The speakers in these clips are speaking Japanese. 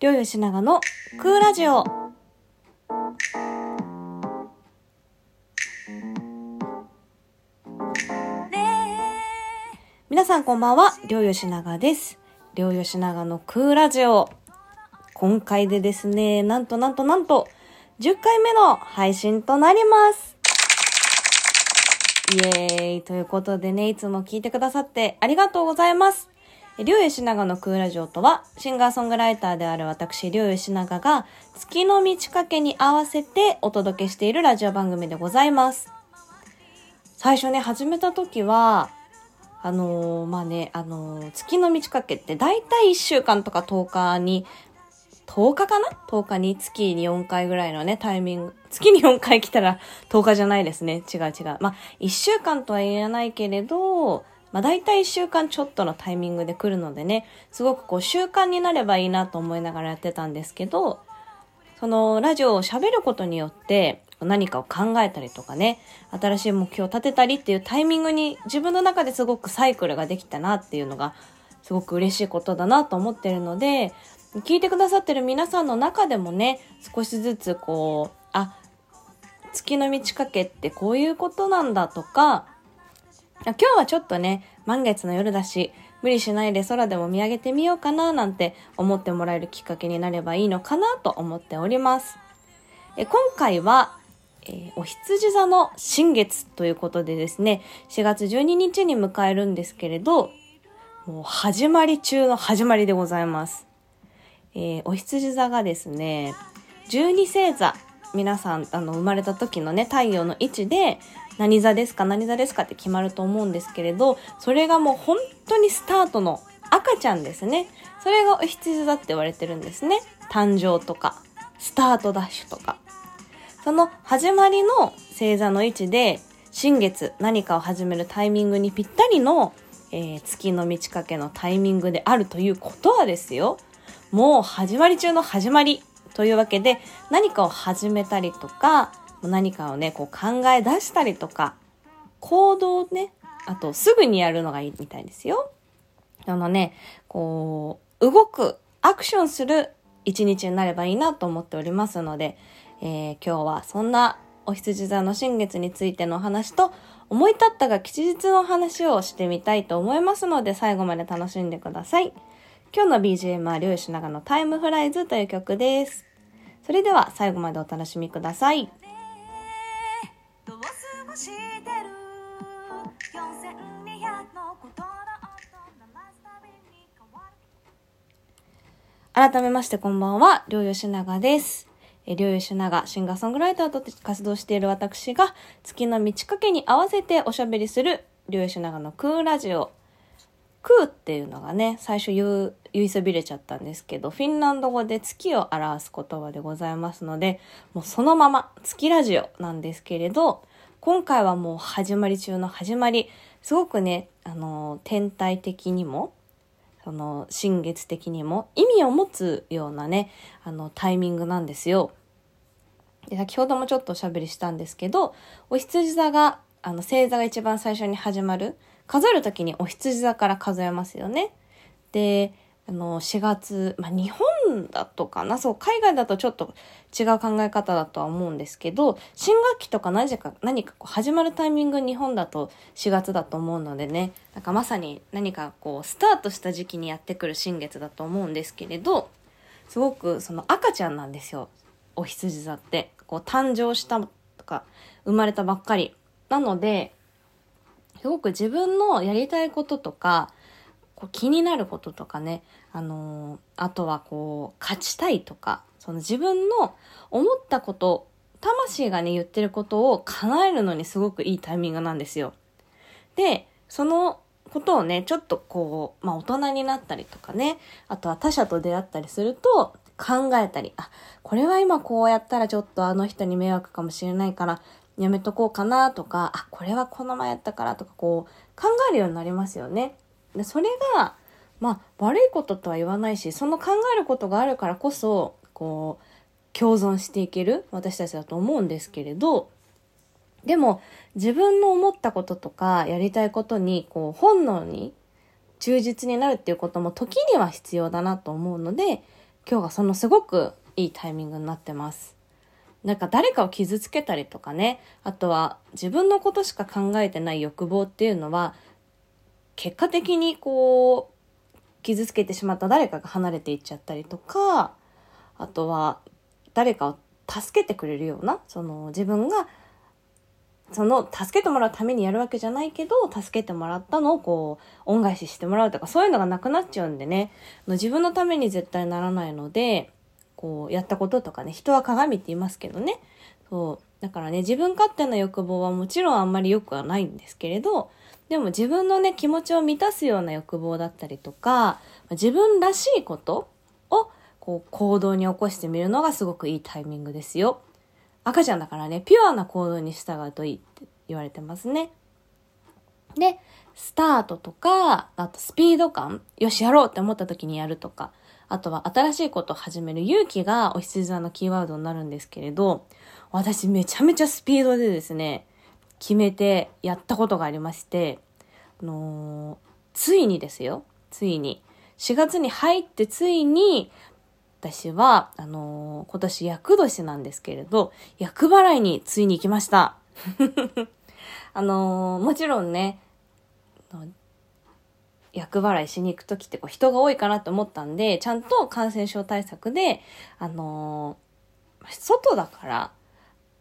りょうよしながのクーラジオ。皆さんこんばんは、りょうよしながです。りょうよしながのクーラジオ。今回でですね、なんとなんとなんと、10回目の配信となります。イエーイということでね、いつも聞いてくださってありがとうございます。りょうよしながのクーラジオとは、シンガーソングライターである私、りょうよしながが、月の満ち欠けに合わせてお届けしているラジオ番組でございます。最初ね、始めた時は、あのーまあね、あのー月の満ち欠けって大体1週間とか10日に、10日かな ?10 日に月に4回ぐらいのね、タイミング。月に4回来たら10日じゃないですね。違う違う。まあ、1週間とは言えないけれど、まあ大体1週間ちょっとのタイミングで来るのでね、すごくこう習慣になればいいなと思いながらやってたんですけど、そのラジオを喋ることによって何かを考えたりとかね、新しい目標を立てたりっていうタイミングに自分の中ですごくサイクルができたなっていうのがすごく嬉しいことだなと思ってるので、聞いてくださってる皆さんの中でもね、少しずつこう、あ、月の満ち欠けってこういうことなんだとか、今日はちょっとね、満月の夜だし、無理しないで空でも見上げてみようかななんて思ってもらえるきっかけになればいいのかなと思っております。え今回は、えーお羊座の新月ということでですね、4月12日に迎えるんですけれど、もう始まり中の始まりでございます。えーお羊座がですね、12星座、皆さん、あの、生まれた時のね、太陽の位置で、何座ですか、何座ですかって決まると思うんですけれど、それがもう本当にスタートの赤ちゃんですね。それがお羊座って言われてるんですね。誕生とか、スタートダッシュとか。その始まりの星座の位置で、新月、何かを始めるタイミングにぴったりの、えー月の満ち欠けのタイミングであるということはですよ。もう始まり中の始まりというわけで、何かを始めたりとか、何かをね、こう考え出したりとか、行動ね、あとすぐにやるのがいいみたいですよ。あのね、こう、動く、アクションする一日になればいいなと思っておりますので、えー今日はそんなお羊座の新月についてのお話と、思い立ったが吉日の話をしてみたいと思いますので、最後まで楽しんでください。今日の BGM は、りょうしながのタイムフライズという曲です。それでは最後までお楽しみください。改めましてこんばんは、りょうよしながです。えりょうよしなが、シンガーソングライターとして活動している私が、月の満ち欠けに合わせておしゃべりする、りょうよしながのクーラジオ。クーっていうのがね、最初言う、言いそびれちゃったんですけど、フィンランド語で月を表す言葉でございますので、もうそのまま月ラジオなんですけれど、今回はもう始まり中の始まり、すごくね、あの、天体的にも、その新月的にも意味を持つようなねあのタイミングなんですよ。で先ほどもちょっとおしゃべりしたんですけどお羊座があの星座が一番最初に始まる数える時にお羊座から数えますよね。であの4月、まあ、日本だとかなそう海外だとちょっと違う考え方だとは思うんですけど新学期とか何か何かこう始まるタイミング日本だと4月だと思うのでねなんかまさに何かこうスタートした時期にやってくる新月だと思うんですけれどすごくその赤ちゃんなんですよ。お羊座って。こう誕生したとか生まれたばっかり。なのですごく自分のやりたいこととかこう気になることとかね、あのーあとはこう、勝ちたいとか、その自分の思ったこと、魂がね、言ってることを叶えるのにすごくいいタイミングなんですよ。で、そのことをね、ちょっとこう、まあ大人になったりとかね、あとは他者と出会ったりすると、考えたり、あ、これは今こうやったらちょっとあの人に迷惑かもしれないから、やめとこうかなとか、あ、これはこの前やったからとか、こう、考えるようになりますよね。で、それが、まあ、悪いこととは言わないし、その考えることがあるからこそ、こう、共存していける私たちだと思うんですけれど、でも、自分の思ったこととか、やりたいことに、こう、本能に忠実になるっていうことも時には必要だなと思うので、今日がそのすごくいいタイミングになってます。なんか誰かを傷つけたりとかね、あとは自分のことしか考えてない欲望っていうのは、結果的にこう、傷つけてしまった誰かが離れていっちゃったりとか、あとは誰かを助けてくれるような、その自分がその助けてもらうためにやるわけじゃないけど、助けてもらったのをこう、恩返ししてもらうとか、そういうのがなくなっちゃうんでね、自分のために絶対ならないので、こう、やったこととかね、人は鏡って言いますけどね。そう。だからね、自分勝手な欲望はもちろんあんまり良くはないんですけれど、でも自分のね、気持ちを満たすような欲望だったりとか、自分らしいことを、こう、行動に起こしてみるのがすごくいいタイミングですよ。赤ちゃんだからね、ピュアな行動に従うといいって言われてますね。で、スタートとか、あとスピード感、よしやろうって思った時にやるとか、あとは新しいことを始める勇気がお羊座のキーワードになるんですけれど、私めちゃめちゃスピードでですね、決めてやったことがありまして、あのーついにですよ、ついに。4月に入ってついに、私は、あのー今年厄年なんですけれど、厄払いについに行きました。あのーもちろんね、厄払いしに行くときってこう人が多いかなと思ったんで、ちゃんと感染症対策で、あのー外だから、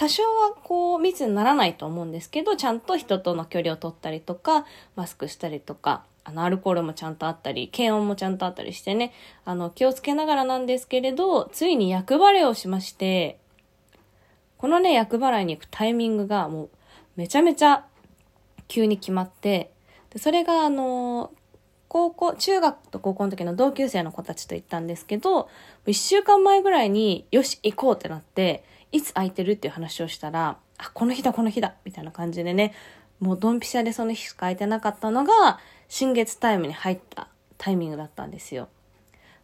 多少はこう密にならないと思うんですけど、ちゃんと人との距離を取ったりとか、マスクしたりとか、あの、アルコールもちゃんとあったり、検温もちゃんとあったりしてね、あの、気をつけながらなんですけれど、ついに厄払いをしまして、このね、厄払いに行くタイミングがもう、めちゃめちゃ急に決まって、でそれがあの、高校、中学と高校の時の同級生の子たちと行ったんですけど、一週間前ぐらいに、よし、行こうってなって、いつ空いてるっていう話をしたら、あ、この日だ、この日だ、みたいな感じでね、もうドンピシャでその日しか空いてなかったのが、新月タイムに入ったタイミングだったんですよ。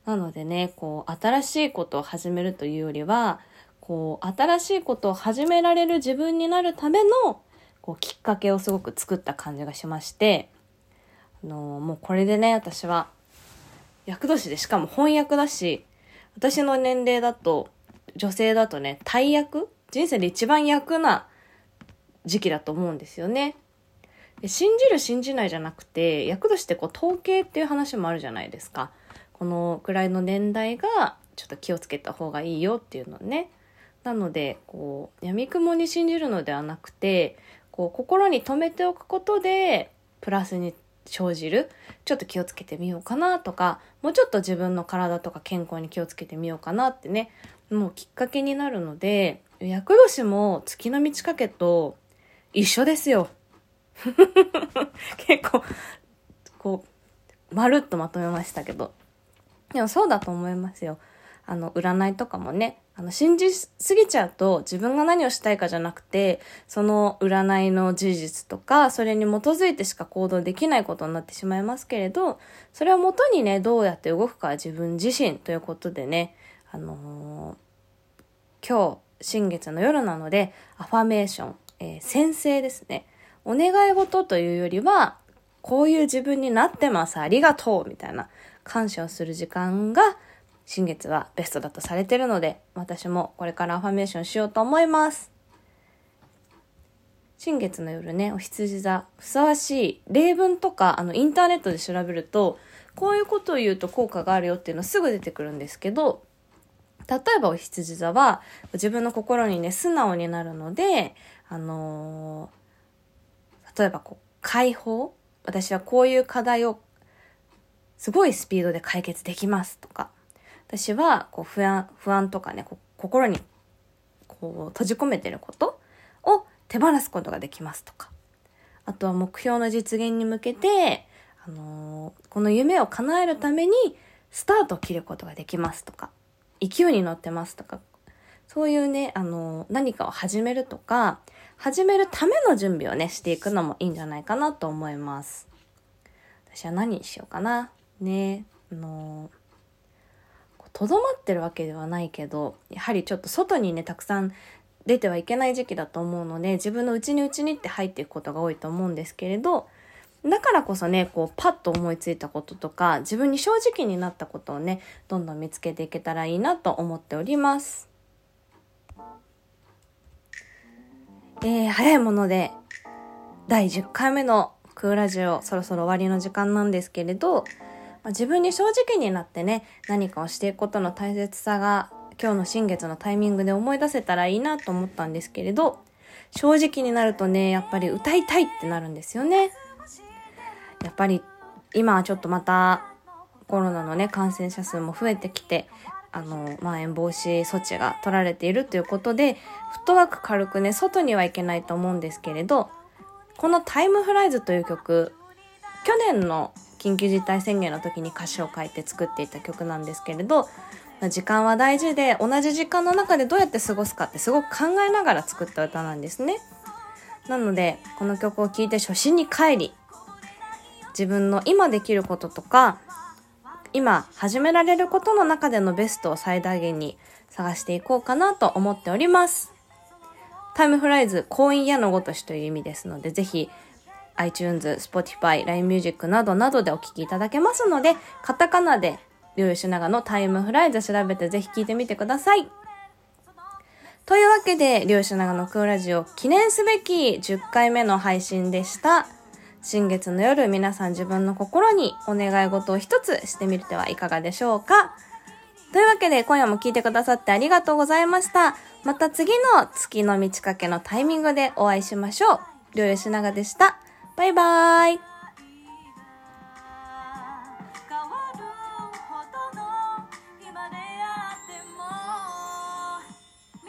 なのでね、こう、新しいことを始めるというよりは、こう、新しいことを始められる自分になるための、こう、きっかけをすごく作った感じがしまして、あのもうこれでね、私は、役年でしかも翻訳だし、私の年齢だと、女性だとね、大役人生で一番役な時期だと思うんですよね。で信じる信じないじゃなくて、役年ってこう統計っていう話もあるじゃないですか。このくらいの年代がちょっと気をつけた方がいいよっていうのね。なので、こう、闇雲に信じるのではなくて、こう、心に留めておくことで、プラスに生じる、ちょっと気をつけてみようかなとか、もうちょっと自分の体とか健康に気をつけてみようかなってね、もうきっかけになるので、厄年も月の満ち欠けと一緒ですよ。結構、こう、まるっとまとめましたけど。でもそうだと思いますよ。あの、占いとかもね、あの、信じすぎちゃうと自分が何をしたいかじゃなくて、その占いの事実とか、それに基づいてしか行動できないことになってしまいますけれど、それをもとにね、どうやって動くかは自分自身ということでね、あのー今日、新月の夜なので、アファメーション、えー先生ですね。お願い事というよりは、こういう自分になってます、ありがとう、みたいな感謝をする時間が、新月はベストだとされてるので、私もこれからアファメーションしようと思います。新月の夜ね、お羊座、ふさわしい例文とか、あの、インターネットで調べると、こういうことを言うと効果があるよっていうのすぐ出てくるんですけど、例えばお羊座は、自分の心にね、素直になるので、あのー例えばこう、解放私はこういう課題をすごいスピードで解決できますとか、私はこう不安、不安とかね、心にこう閉じ込めてることを手放すことができますとか、あとは目標の実現に向けて、あのーこの夢を叶えるためにスタートを切ることができますとか、勢いに乗ってますとか、そういうね、あの何かを始めるとか、始めるための準備をね、していくのもいいんじゃないかなと思います。私は何にしようかな。ね、あのとどまってるわけではないけど、やはりちょっと外にね、たくさん出てはいけない時期だと思うので、自分の内に内にって入っていくことが多いと思うんですけれど、だからこそね、こう、パッと思いついたこととか、自分に正直になったことをね、どんどん見つけていけたらいいなと思っております。えー、早いもので、第10回目のクーラジオ、そろそろ終わりの時間なんですけれど、ま自分に正直になってね、何かをしていくことの大切さが、今日の新月のタイミングで思い出せたらいいなと思ったんですけれど、正直になるとね、やっぱり歌いたいってなるんですよね。やっぱり今はちょっとまたコロナのね、感染者数も増えてきて、あの、まん延防止措置が取られているということで、フットワーク軽くね、外には行けないと思うんですけれど、このタイムフライズという曲、去年の緊急事態宣言の時に歌詞を書いて作っていた曲なんですけれど、時間は大事で、同じ時間の中でどうやって過ごすかってすごく考えながら作った歌なんですね。なので、この曲を聴いて初心に帰り、自分の今できることとか、今始められることの中でのベストを最大限に探していこうかなと思っております。タイムフライズ、婚姻矢のごとしという意味ですので、ぜひ iTunes、Spotify、LINE Music などなどでお聴きいただけますので、カタカナで、りょうしながのタイムフライズ調べてぜひ聴いてみてください。というわけで、りょうしながのクーラジオ記念すべき10回目の配信でした。新月の夜、皆さん自分の心にお願い事を一つしてみてはいかがでしょうか？というわけで、今夜も聞いてくださってありがとうございました。また次の月の満ち欠けのタイミングでお会いしましょう。りょうよしながでした。バイバーイ。